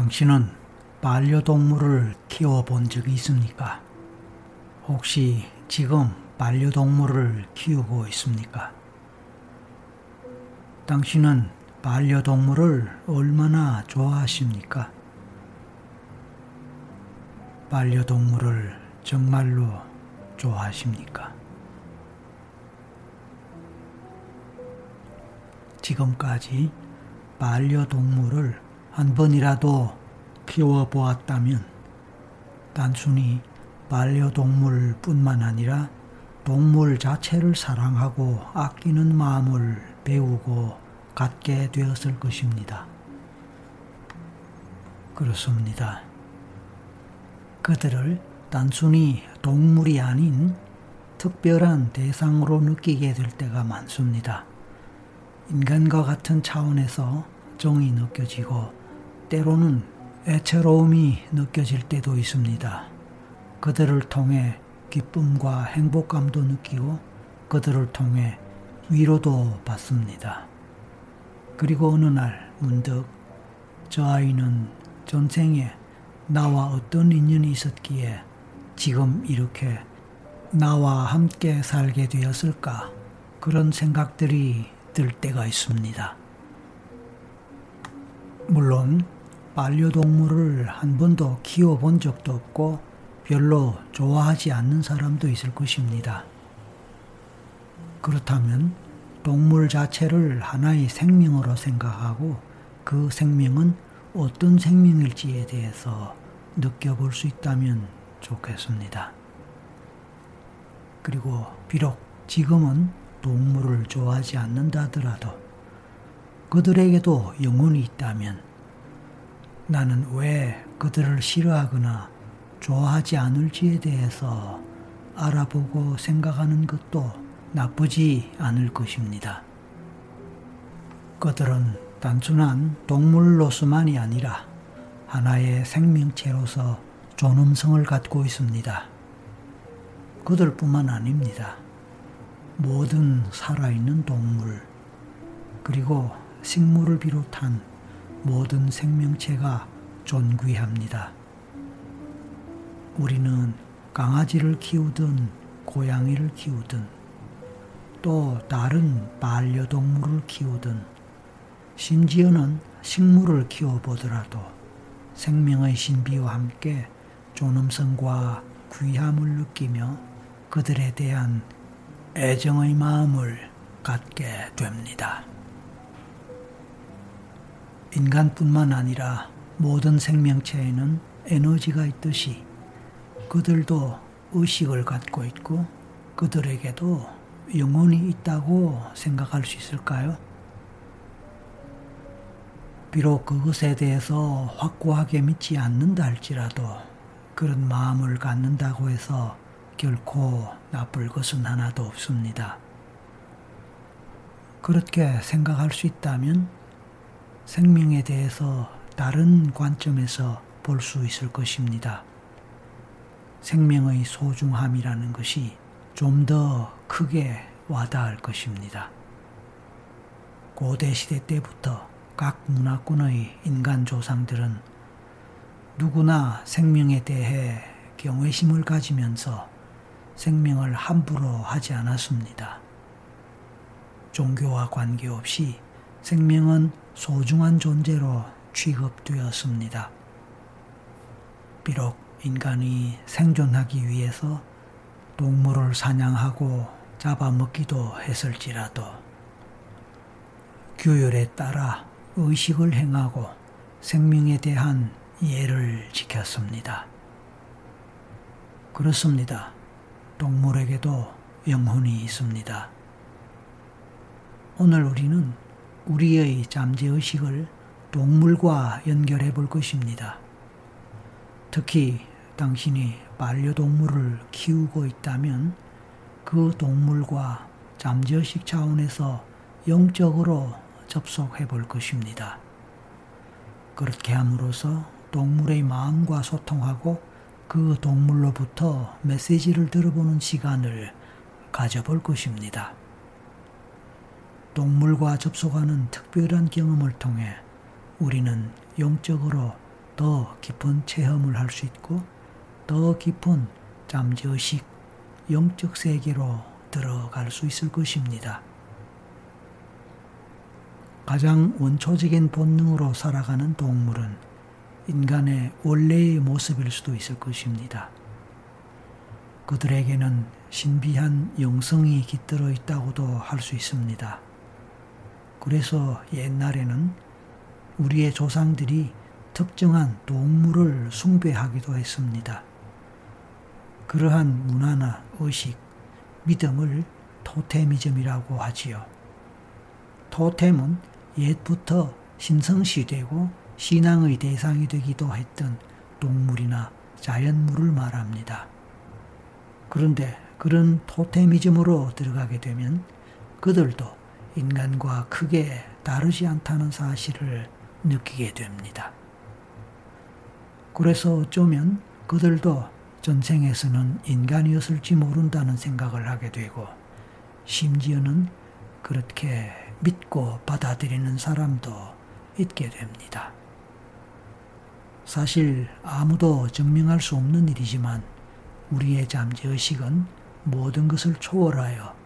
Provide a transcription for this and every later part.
당신은 반려동물을 키워본 적이 있습니까? 혹시 지금 반려동물을 키우고 있습니까? 당신은 반려동물을 얼마나 좋아하십니까? 반려동물을 정말로 좋아하십니까? 지금까지 반려동물을 한 번이라도 키워보았다면 단순히 반려동물 뿐만 아니라 동물 자체를 사랑하고 아끼는 마음을 배우고 갖게 되었을 것입니다. 그렇습니다. 그들을 단순히 동물이 아닌 특별한 대상으로 느끼게 될 때가 많습니다. 인간과 같은 차원에서 정이 느껴지고 때로는 애처로움이 느껴질 때도 있습니다. 그들을 통해 기쁨과 행복감도 느끼고 그들을 통해 위로도 받습니다. 그리고 어느 날 문득 저 아이는 전생에 나와 어떤 인연이 있었기에 지금 이렇게 나와 함께 살게 되었을까 그런 생각들이 들 때가 있습니다. 물론 반려동물을 한 번도 키워본 적도 없고 별로 좋아하지 않는 사람도 있을 것입니다. 그렇다면 동물 자체를 하나의 생명으로 생각하고 그 생명은 어떤 생명일지에 대해서 느껴볼 수 있다면 좋겠습니다. 그리고 비록 지금은 동물을 좋아하지 않는다 하더라도 그들에게도 영혼이 있다면 나는 왜 그들을 싫어하거나 좋아하지 않을지에 대해서 알아보고 생각하는 것도 나쁘지 않을 것입니다. 그들은 단순한 동물로서만이 아니라 하나의 생명체로서 존엄성을 갖고 있습니다. 그들뿐만 아닙니다. 모든 살아있는 동물, 그리고 식물을 비롯한 모든 생명체가 존귀합니다. 우리는 강아지를 키우든 고양이를 키우든 또 다른 반려동물을 키우든 심지어는 식물을 키워보더라도 생명의 신비와 함께 존엄성과 귀함을 느끼며 그들에 대한 애정의 마음을 갖게 됩니다. 인간뿐만 아니라 모든 생명체에는 에너지가 있듯이 그들도 의식을 갖고 있고 그들에게도 영혼이 있다고 생각할 수 있을까요? 비록 그것에 대해서 확고하게 믿지 않는다 할지라도 그런 마음을 갖는다고 해서 결코 나쁠 것은 하나도 없습니다. 그렇게 생각할 수 있다면 생명에 대해서 다른 관점에서 볼 수 있을 것입니다. 생명의 소중함이라는 것이 좀 더 크게 와닿을 것입니다. 고대 시대 때부터 각 문화권의 인간 조상들은 누구나 생명에 대해 경외심을 가지면서 생명을 함부로 하지 않았습니다. 종교와 관계없이 생명은 소중한 존재로 취급되었습니다. 비록 인간이 생존하기 위해서 동물을 사냥하고 잡아먹기도 했을지라도 규율에 따라 의식을 행하고 생명에 대한 예를 지켰습니다. 그렇습니다. 동물에게도 영혼이 있습니다. 오늘 우리는 우리의 잠재의식을 동물과 연결해 볼 것입니다. 특히 당신이 반려동물을 키우고 있다면 그 동물과 잠재의식 차원에서 영적으로 접속해 볼 것입니다. 그렇게 함으로써 동물의 마음과 소통하고 그 동물로부터 메시지를 들어보는 시간을 가져볼 것입니다. 동물과 접속하는 특별한 경험을 통해 우리는 영적으로 더 깊은 체험을 할 수 있고 더 깊은 잠재의식, 영적 세계로 들어갈 수 있을 것입니다. 가장 원초적인 본능으로 살아가는 동물은 인간의 원래의 모습일 수도 있을 것입니다. 그들에게는 신비한 영성이 깃들어 있다고도 할 수 있습니다. 그래서 옛날에는 우리의 조상들이 특정한 동물을 숭배하기도 했습니다. 그러한 문화나 의식, 믿음을 토테미즘이라고 하지요. 토템은 옛부터 신성시되고 신앙의 대상이 되기도 했던 동물이나 자연물을 말합니다. 그런데 그런 토테미즘으로 들어가게 되면 그들도 인간과 크게 다르지 않다는 사실을 느끼게 됩니다. 그래서 어쩌면 그들도 전생에서는 인간이었을지 모른다는 생각을 하게 되고 심지어는 그렇게 믿고 받아들이는 사람도 있게 됩니다. 사실 아무도 증명할 수 없는 일이지만 우리의 잠재의식은 모든 것을 초월하여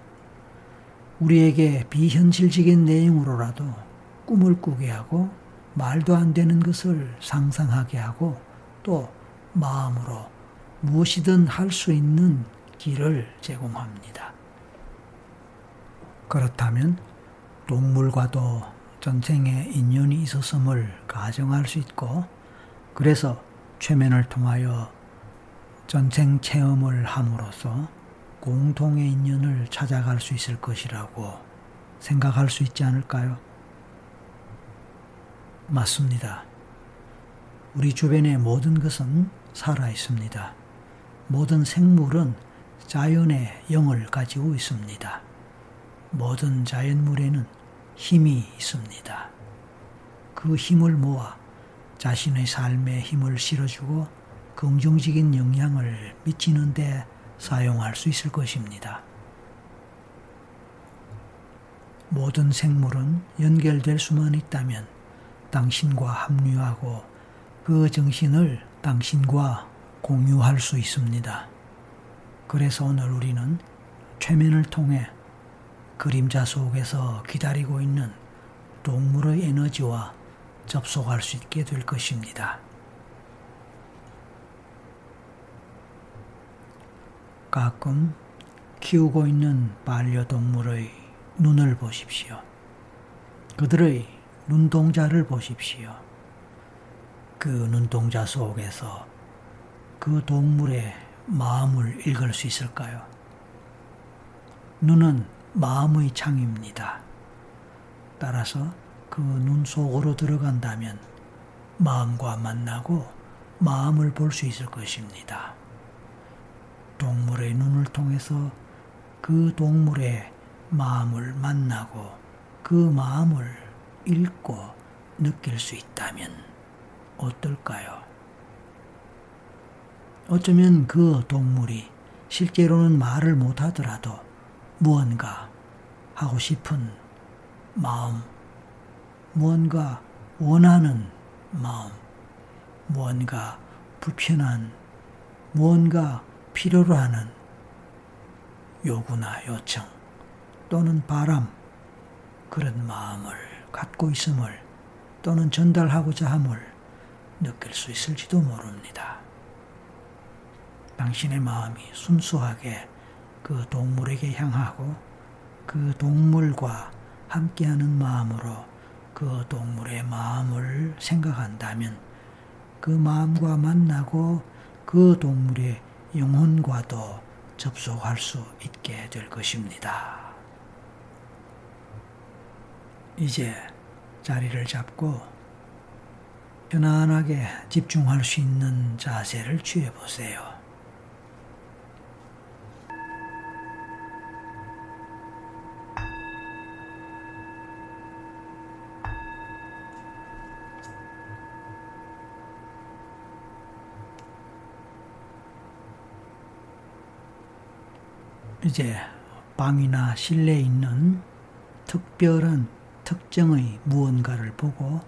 우리에게 비현실적인 내용으로라도 꿈을 꾸게 하고 말도 안 되는 것을 상상하게 하고 또 마음으로 무엇이든 할 수 있는 길을 제공합니다. 그렇다면 동물과도 전생에 인연이 있었음을 가정할 수 있고 그래서 최면을 통하여 전생 체험을 함으로써 공통의 인연을 찾아갈 수 있을 것이라고 생각할 수 있지 않을까요? 맞습니다. 우리 주변의 모든 것은 살아 있습니다. 모든 생물은 자연의 영을 가지고 있습니다. 모든 자연물에는 힘이 있습니다. 그 힘을 모아 자신의 삶에 힘을 실어주고 긍정적인 영향을 미치는데 사용할 수 있을 것입니다. 모든 생물은 연결될 수만 있다면 당신과 합류하고 그 정신을 당신과 공유할 수 있습니다. 그래서 오늘 우리는 최면을 통해 그림자 속에서 기다리고 있는 동물의 에너지와 접속할 수 있게 될 것입니다. 가끔 키우고 있는 반려동물의 눈을 보십시오. 그들의 눈동자를 보십시오. 그 눈동자 속에서 그 동물의 마음을 읽을 수 있을까요? 눈은 마음의 창입니다. 따라서 그 눈 속으로 들어간다면 마음과 만나고 마음을 볼 수 있을 것입니다. 동물의 눈을 통해서 그 동물의 마음을 만나고 그 마음을 읽고 느낄 수 있다면 어떨까요? 어쩌면 그 동물이 실제로는 말을 못하더라도 무언가 하고 싶은 마음, 무언가 원하는 마음, 무언가 불편한, 무언가 필요로 하는 요구나 요청 또는 바람, 그런 마음을 갖고 있음을 또는 전달하고자 함을 느낄 수 있을지도 모릅니다. 당신의 마음이 순수하게 그 동물에게 향하고 그 동물과 함께하는 마음으로 그 동물의 마음을 생각한다면 그 마음과 만나고 그 동물의 영혼과도 접속할 수 있게 될 것입니다. 이제 자리를 잡고 편안하게 집중할 수 있는 자세를 취해 보세요. 이제 방이나 실내에 있는 특별한 특정의 무언가를 보고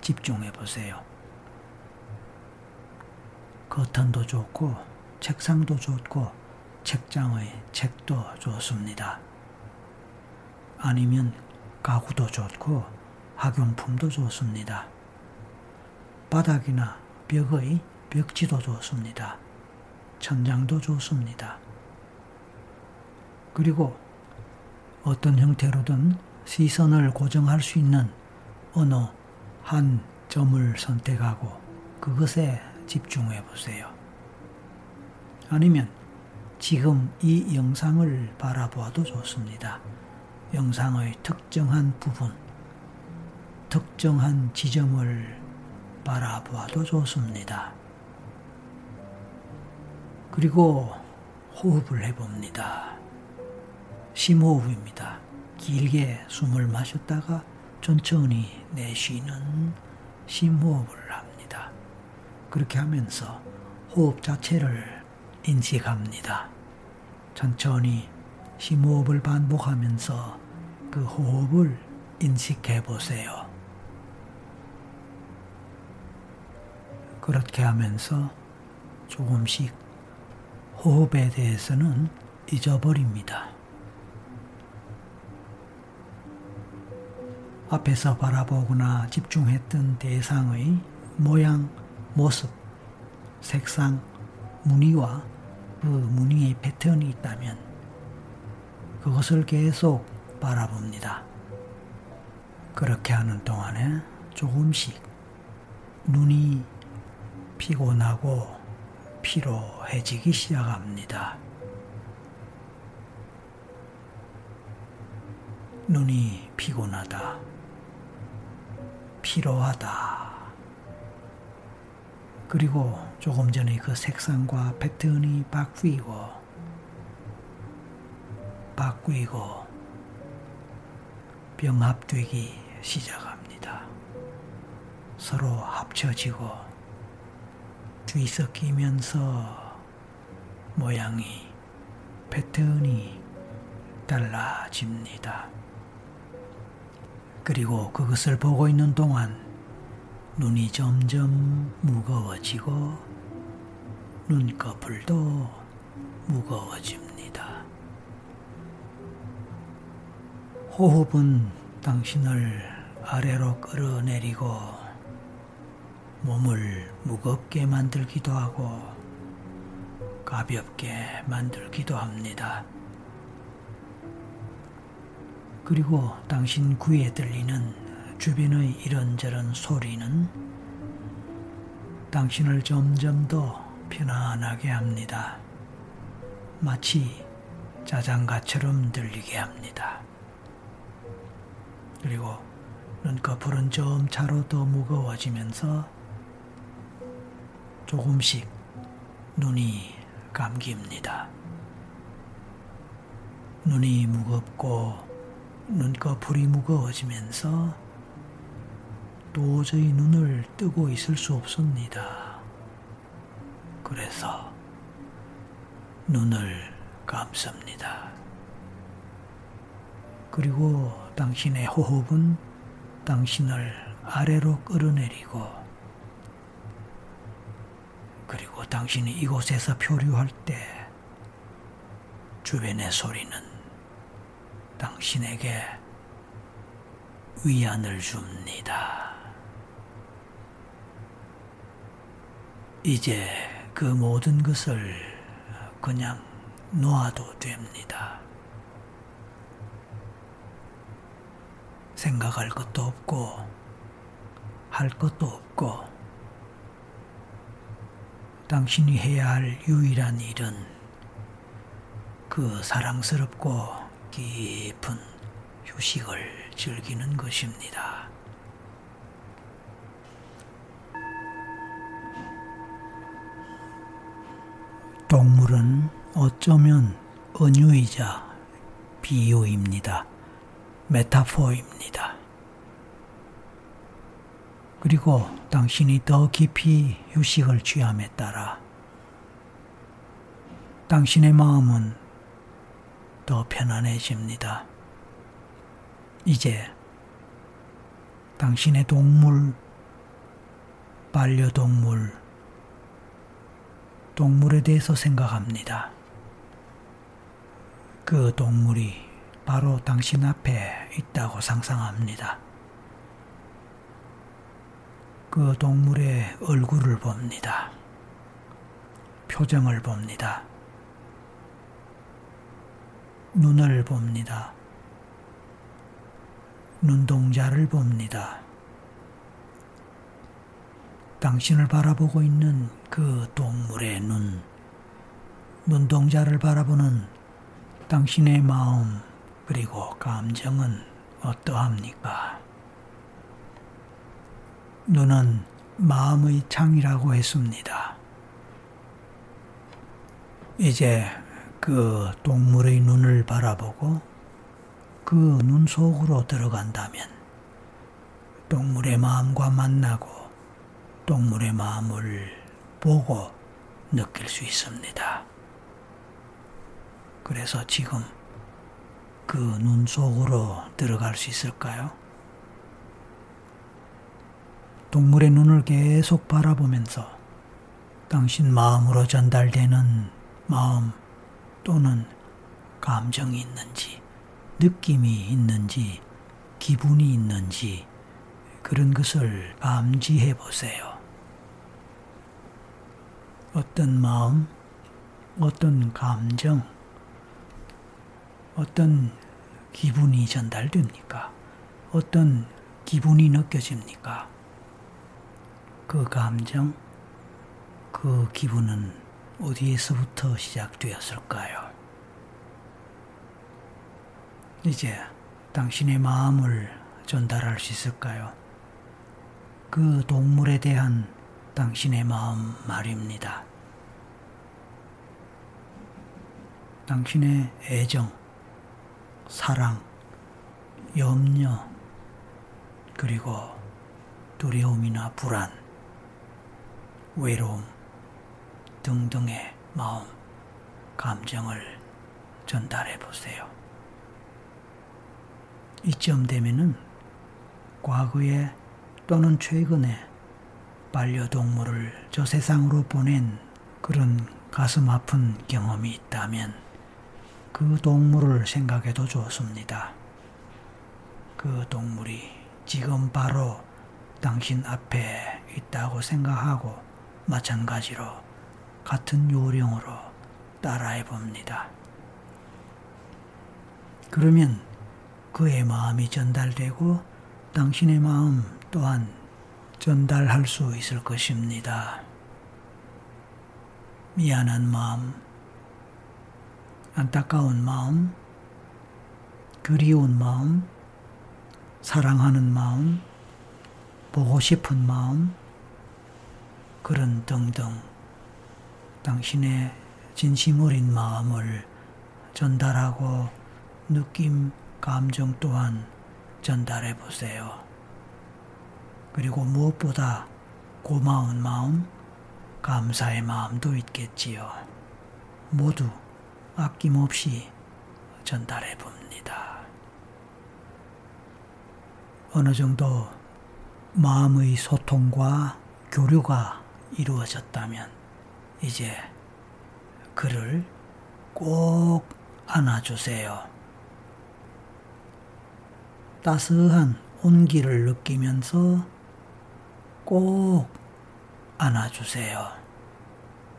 집중해 보세요. 커튼도 좋고 책상도 좋고 책장의 책도 좋습니다. 아니면 가구도 좋고 학용품도 좋습니다. 바닥이나 벽의 벽지도 좋습니다. 천장도 좋습니다. 그리고 어떤 형태로든 시선을 고정할 수 있는 어느 한 점을 선택하고 그것에 집중해 보세요. 아니면 지금 이 영상을 바라보아도 좋습니다. 영상의 특정한 부분, 특정한 지점을 바라보아도 좋습니다. 그리고 호흡을 해봅니다. 심호흡입니다. 길게 숨을 마셨다가 천천히 내쉬는 심호흡을 합니다. 그렇게 하면서 호흡 자체를 인식합니다. 천천히 심호흡을 반복하면서 그 호흡을 인식해 보세요. 그렇게 하면서 조금씩 호흡에 대해서는 잊어버립니다. 앞에서 바라보거나 집중했던 대상의 모양, 모습, 색상, 무늬와 그 무늬의 패턴이 있다면 그것을 계속 바라봅니다. 그렇게 하는 동안에 조금씩 눈이 피곤하고 피로해지기 시작합니다. 눈이 피곤하다. 피로하다. 그리고 조금 전에 그 색상과 패턴이 바뀌고, 바뀌고, 병합되기 시작합니다. 서로 합쳐지고, 뒤섞이면서 모양이 패턴이 달라집니다. 그리고 그것을 보고 있는 동안 눈이 점점 무거워지고 눈꺼풀도 무거워집니다. 호흡은 당신을 아래로 끌어내리고 몸을 무겁게 만들기도 하고 가볍게 만들기도 합니다. 그리고 당신 귀에 들리는 주변의 이런저런 소리는 당신을 점점 더 편안하게 합니다. 마치 자장가처럼 들리게 합니다. 그리고 눈꺼풀은 점차로 더 무거워지면서 조금씩 눈이 감깁니다. 눈이 무겁고 눈꺼풀이 무거워지면서 도저히 눈을 뜨고 있을 수 없습니다. 그래서 눈을 감습니다. 그리고 당신의 호흡은 당신을 아래로 끌어내리고 그리고 당신이 이곳에서 표류할 때 주변의 소리는 당신에게 위안을 줍니다. 이제 그 모든 것을 그냥 놓아도 됩니다. 생각할 것도 없고, 할 것도 없고, 당신이 해야 할 유일한 일은 그 사랑스럽고 깊은 휴식을 즐기는 것입니다. 동물은 어쩌면 은유이자 비유입니다. 메타포입니다. 그리고 당신이 더 깊이 휴식을 취함에 따라 당신의 마음은 더 편안해집니다. 이제 당신의 동물, 반려동물, 동물에 대해서 생각합니다. 그 동물이 바로 당신 앞에 있다고 상상합니다. 그 동물의 얼굴을 봅니다. 표정을 봅니다. 눈을 봅니다. 눈동자를 봅니다. 당신을 바라보고 있는 그 동물의 눈, 눈동자를 바라보는 당신의 마음, 그리고 감정은 어떠합니까? 눈은 마음의 창이라고 했습니다. 이제 그 동물의 눈을 바라보고 그 눈 속으로 들어간다면 동물의 마음과 만나고 동물의 마음을 보고 느낄 수 있습니다. 그래서 지금 그 눈 속으로 들어갈 수 있을까요? 동물의 눈을 계속 바라보면서 당신 마음으로 전달되는 마음 또는 감정이 있는지, 느낌이 있는지, 기분이 있는지, 그런 것을 감지해 보세요. 어떤 마음, 어떤 감정, 어떤 기분이 전달됩니까? 어떤 기분이 느껴집니까? 그 감정, 그 기분은 어디에서부터 시작되었을까요? 이제 당신의 마음을 전달할 수 있을까요? 그 동물에 대한 당신의 마음 말입니다. 당신의 애정, 사랑, 염려, 그리고 두려움이나 불안, 외로움 등등의 마음, 감정을 전달해 보세요. 이쯤 되면은 과거에 또는 최근에 반려동물을 저 세상으로 보낸 그런 가슴 아픈 경험이 있다면 그 동물을 생각해도 좋습니다. 그 동물이 지금 바로 당신 앞에 있다고 생각하고 마찬가지로 같은 요령으로 따라해 봅니다. 그러면 그의 마음이 전달되고 당신의 마음 또한 전달할 수 있을 것입니다. 미안한 마음, 안타까운 마음, 그리운 마음, 사랑하는 마음, 보고 싶은 마음, 그런 등등 당신의 진심 어린 마음을 전달하고 느낌, 감정 또한 전달해 보세요. 그리고 무엇보다 고마운 마음, 감사의 마음도 있겠지요. 모두 아낌없이 전달해 봅니다. 어느 정도 마음의 소통과 교류가 이루어졌다면 이제 그를 꼭 안아주세요. 따스한 온기를 느끼면서 꼭 안아주세요.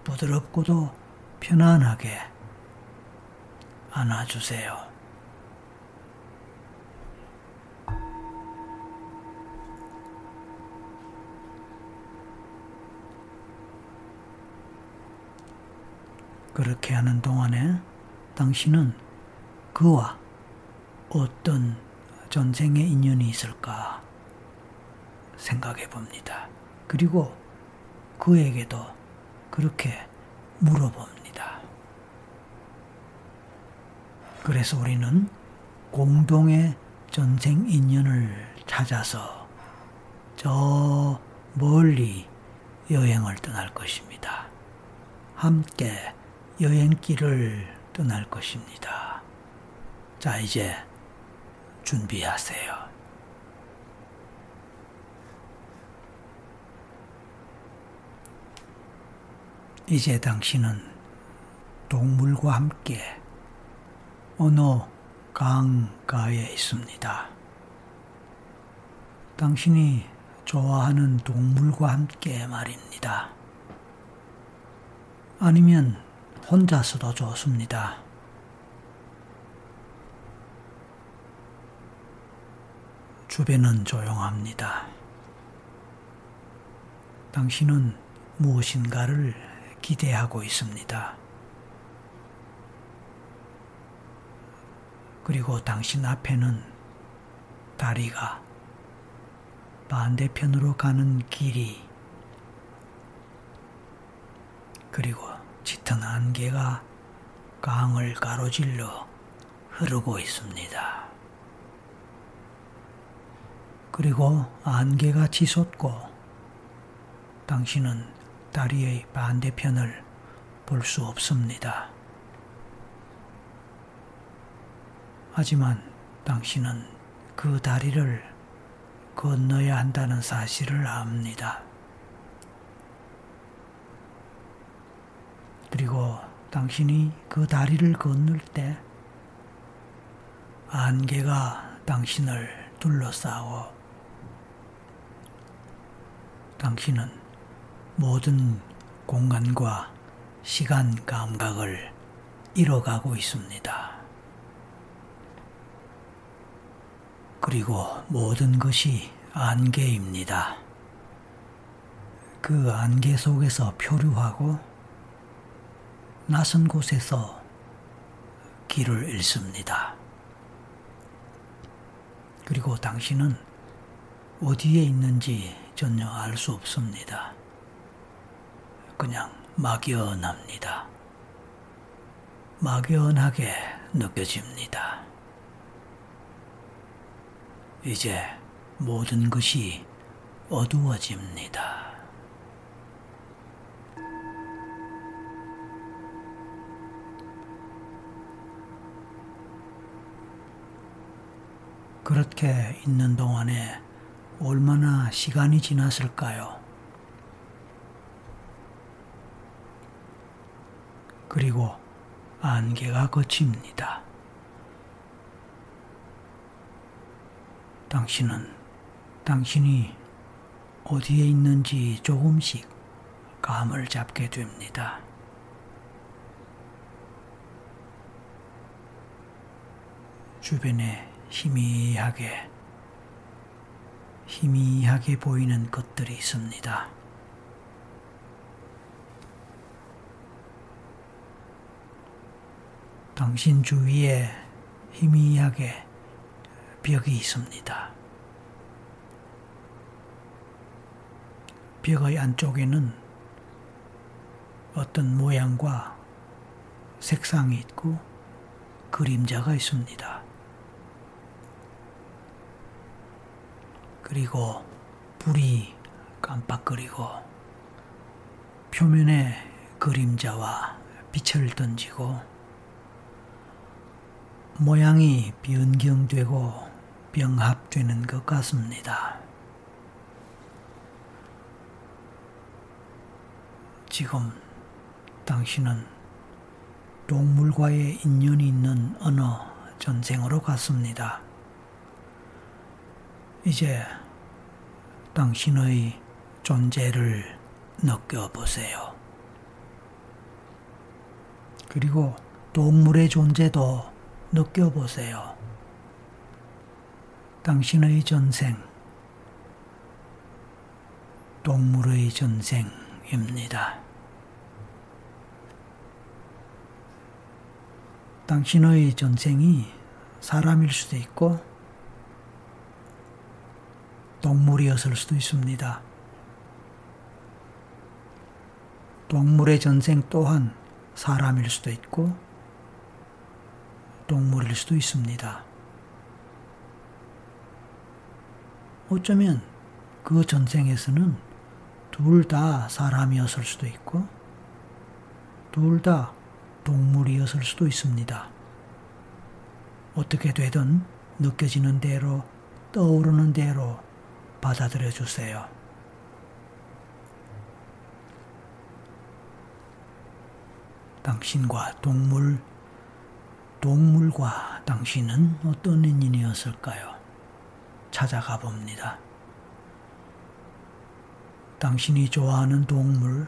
부드럽고도 편안하게 안아주세요. 그렇게 하는 동안에 당신은 그와 어떤 전생의 인연이 있을까 생각해 봅니다. 그리고 그에게도 그렇게 물어봅니다. 그래서 우리는 공동의 전생 인연을 찾아서 저 멀리 여행을 떠날 것입니다. 함께 여행길을 떠날 것입니다. 자, 이제 준비하세요. 이제 당신은 동물과 함께 어느 강가에 있습니다. 당신이 좋아하는 동물과 함께 말입니다. 아니면 혼자서도 좋습니다. 주변은 조용합니다. 당신은 무엇인가를 기대하고 있습니다. 그리고 당신 앞에는 다리가 반대편으로 가는 길이 그리고 짙은 안개가 강을 가로질러 흐르고 있습니다. 그리고 안개가 치솟고 당신은 다리의 반대편을 볼 수 없습니다. 하지만 당신은 그 다리를 건너야 한다는 사실을 압니다. 그리고 당신이 그 다리를 건널 때 안개가 당신을 둘러싸고 당신은 모든 공간과 시간 감각을 잃어가고 있습니다. 그리고 모든 것이 안개입니다. 그 안개 속에서 표류하고 낯선 곳에서 길을 잃습니다. 그리고 당신은 어디에 있는지 전혀 알 수 없습니다. 그냥 막연합니다. 막연하게 느껴집니다. 이제 모든 것이 어두워집니다. 그렇게 있는 동안에 얼마나 시간이 지났을까요? 그리고 안개가 거칩니다. 당신은 당신이 어디에 있는지 조금씩 감을 잡게 됩니다. 주변에 희미하게 희미하게 보이는 것들이 있습니다. 당신 주위에 희미하게 벽이 있습니다. 벽의 안쪽에는 어떤 모양과 색상이 있고 그림자가 있습니다. 그리고 불이 깜빡거리고 표면에 그림자와 빛을 던지고 모양이 변경되고 병합되는 것 같습니다. 지금 당신은 동물과의 인연이 있는 어느 전생으로 갔습니다. 이제 당신의 존재를 느껴보세요. 그리고 동물의 존재도 느껴보세요. 당신의 전생, 동물의 전생입니다. 당신의 전생이 사람일 수도 있고 동물이었을 수도 있습니다. 동물의 전생 또한 사람일 수도 있고 동물일 수도 있습니다. 어쩌면 그 전생에서는 둘 다 사람이었을 수도 있고 둘 다 동물이었을 수도 있습니다. 어떻게 되든 느껴지는 대로 떠오르는 대로 받아들여 주세요. 당신과 동물, 동물과 당신은 어떤 인연이었을까요? 찾아가 봅니다. 당신이 좋아하는 동물,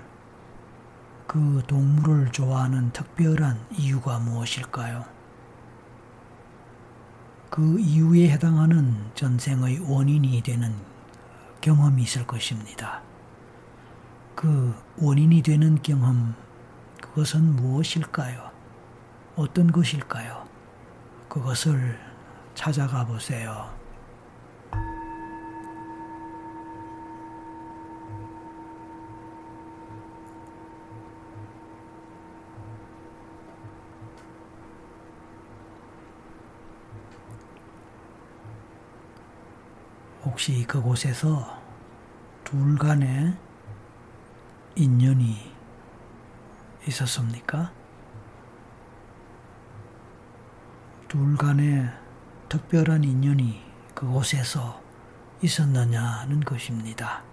그 동물을 좋아하는 특별한 이유가 무엇일까요? 그 이유에 해당하는 전생의 원인이 되는 경험이 있을 것입니다. 그 원인이 되는 경험, 그것은 무엇일까요? 어떤 것일까요? 그것을 찾아가 보세요. 혹시 그곳에서 둘 간의 인연이 있었습니까? 둘 간의 특별한 인연이 그곳에서 있었느냐는 것입니다.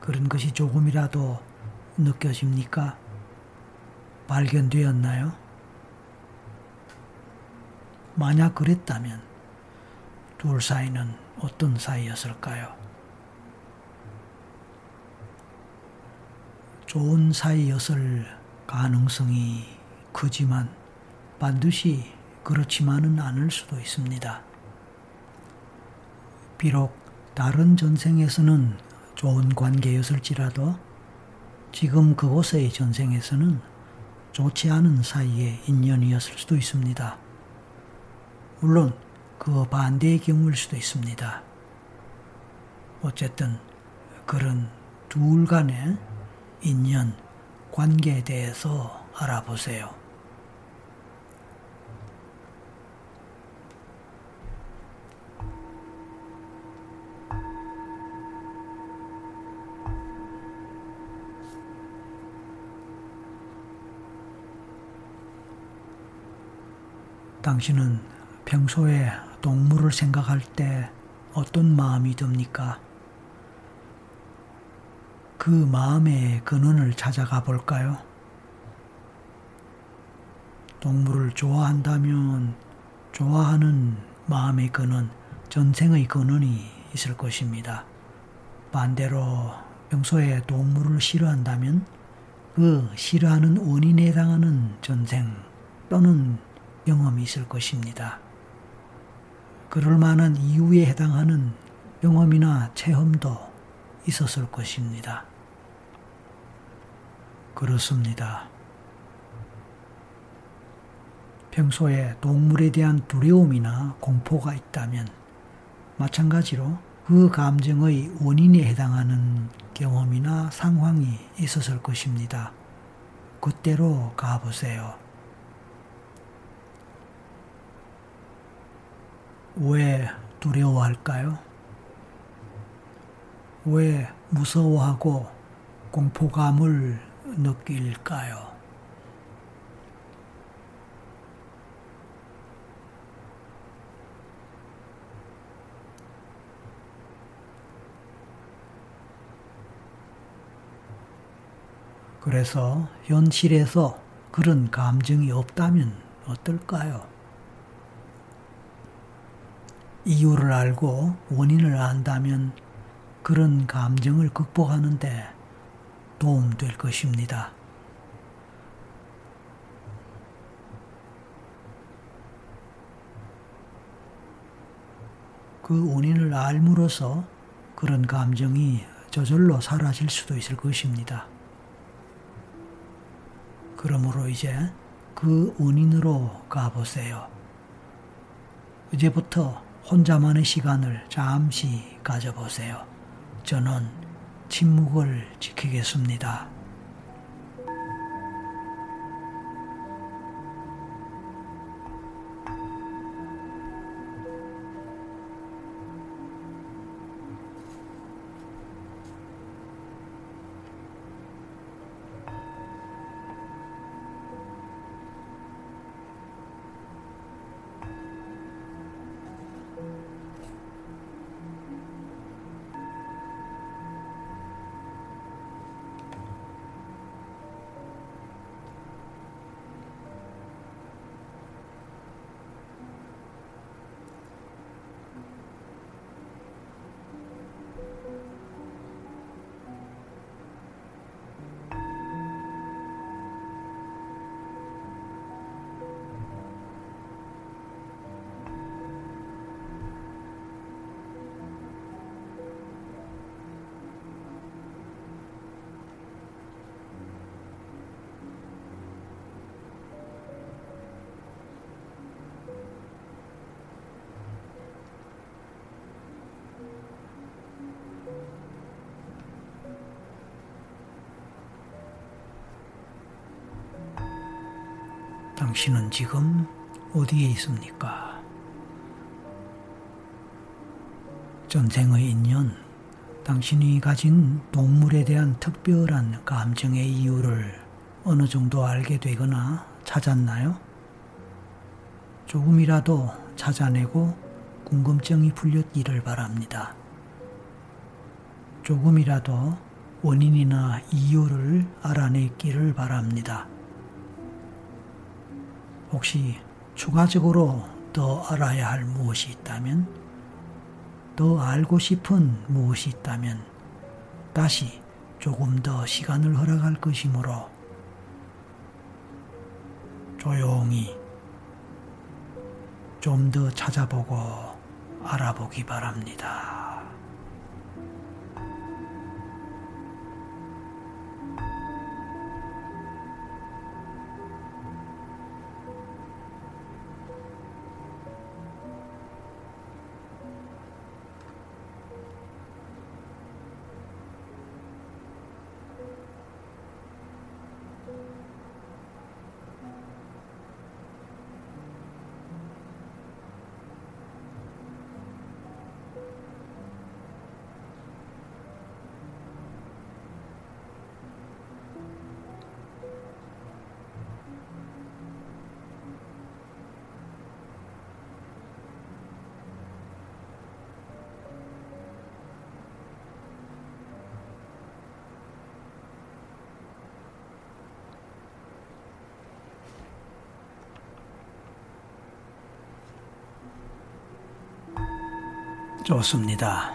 그런 것이 조금이라도 느껴집니까? 발견되었나요? 만약 그랬다면 둘 사이는 어떤 사이였을까요? 좋은 사이였을 가능성이 크지만 반드시 그렇지만은 않을 수도 있습니다. 비록 다른 전생에서는 좋은 관계였을지라도 지금 그곳의 전생에서는 좋지 않은 사이의 인연이었을 수도 있습니다. 물론 그 반대의 경우일 수도 있습니다. 어쨌든 그런 둘 간의 인연, 관계에 대해서 알아보세요. 당신은 평소에 동물을 생각할 때 어떤 마음이 듭니까? 그 마음의 근원을 찾아가 볼까요? 동물을 좋아한다면 좋아하는 마음의 근원, 전생의 근원이 있을 것입니다. 반대로 평소에 동물을 싫어한다면 그 싫어하는 원인에 해당하는 전생 또는 경험이 있을 것입니다. 그럴 만한 이유에 해당하는 경험이나 체험도 있었을 것입니다. 그렇습니다. 평소에 동물에 대한 두려움이나 공포가 있다면 마찬가지로 그 감정의 원인에 해당하는 경험이나 상황이 있었을 것입니다. 그때로 가보세요. 왜 두려워할까요? 왜 무서워하고 공포감을 느낄까요? 그래서 현실에서 그런 감정이 없다면 어떨까요? 이유를 알고 원인을 안다면 그런 감정을 극복하는데 도움될 것입니다. 그 원인을 알므로써 그런 감정이 저절로 사라질 수도 있을 것입니다. 그러므로 이제 그 원인으로 가보세요. 이제부터 혼자만의 시간을 잠시 가져보세요. 저는 침묵을 지키겠습니다. 당신은 지금 어디에 있습니까? 전생의 인연, 당신이 가진 동물에 대한 특별한 감정의 이유를 어느 정도 알게 되거나 찾았나요? 조금이라도 찾아내고 궁금증이 풀렸기를 바랍니다. 조금이라도 원인이나 이유를 알아냈기를 바랍니다. 혹시 추가적으로 더 알아야 할 무엇이 있다면, 더 알고 싶은 무엇이 있다면, 다시 조금 더 시간을 허락할 것이므로 조용히 좀 더 찾아보고 알아보기 바랍니다. 좋습니다.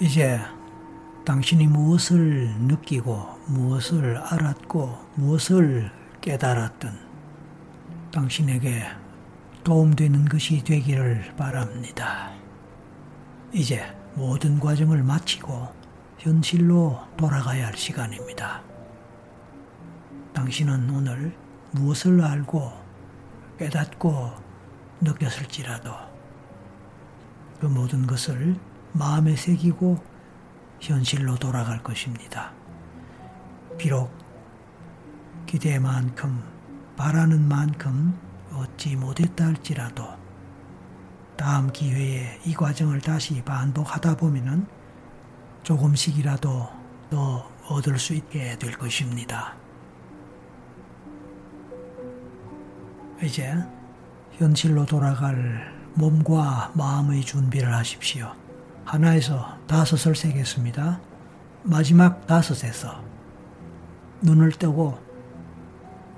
이제 당신이 무엇을 느끼고 무엇을 알았고 무엇을 깨달았든 당신에게 도움되는 것이 되기를 바랍니다. 이제 모든 과정을 마치고 현실로 돌아가야 할 시간입니다. 당신은 오늘 무엇을 알고 깨닫고 느꼈을지라도 그 모든 것을 마음에 새기고 현실로 돌아갈 것입니다. 비록 기대만큼 바라는 만큼 얻지 못했다 할지라도 다음 기회에 이 과정을 다시 반복하다 보면은 조금씩이라도 더 얻을 수 있게 될 것입니다. 이제 현실로 돌아갈 몸과 마음의 준비를 하십시오. 하나에서 다섯을 세겠습니다. 마지막 다섯에서 눈을 뜨고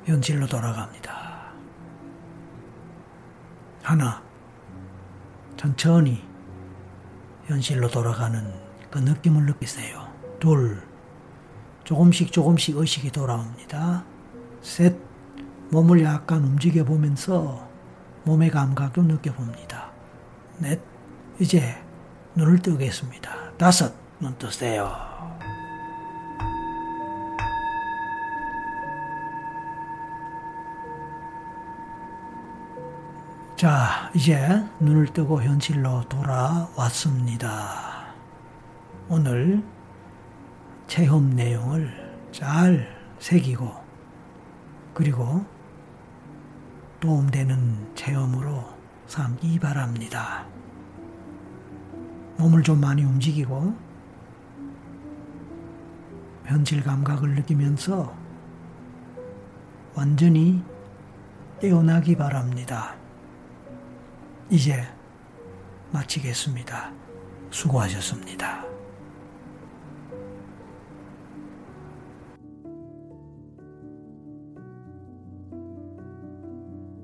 현실로 돌아갑니다. 하나, 천천히 현실로 돌아가는 그 느낌을 느끼세요. 둘, 조금씩 조금씩 의식이 돌아옵니다. 셋, 몸을 약간 움직여 보면서 몸의 감각도 느껴봅니다. 넷, 이제 눈을 뜨겠습니다. 다섯, 눈 뜨세요. 자, 이제 눈을 뜨고 현실로 돌아왔습니다. 오늘 체험 내용을 잘 새기고, 그리고 도움되는 체험으로 삼기 바랍니다. 몸을 좀 많이 움직이고 현실 감각을 느끼면서 완전히 깨어나기 바랍니다. 이제 마치겠습니다. 수고하셨습니다.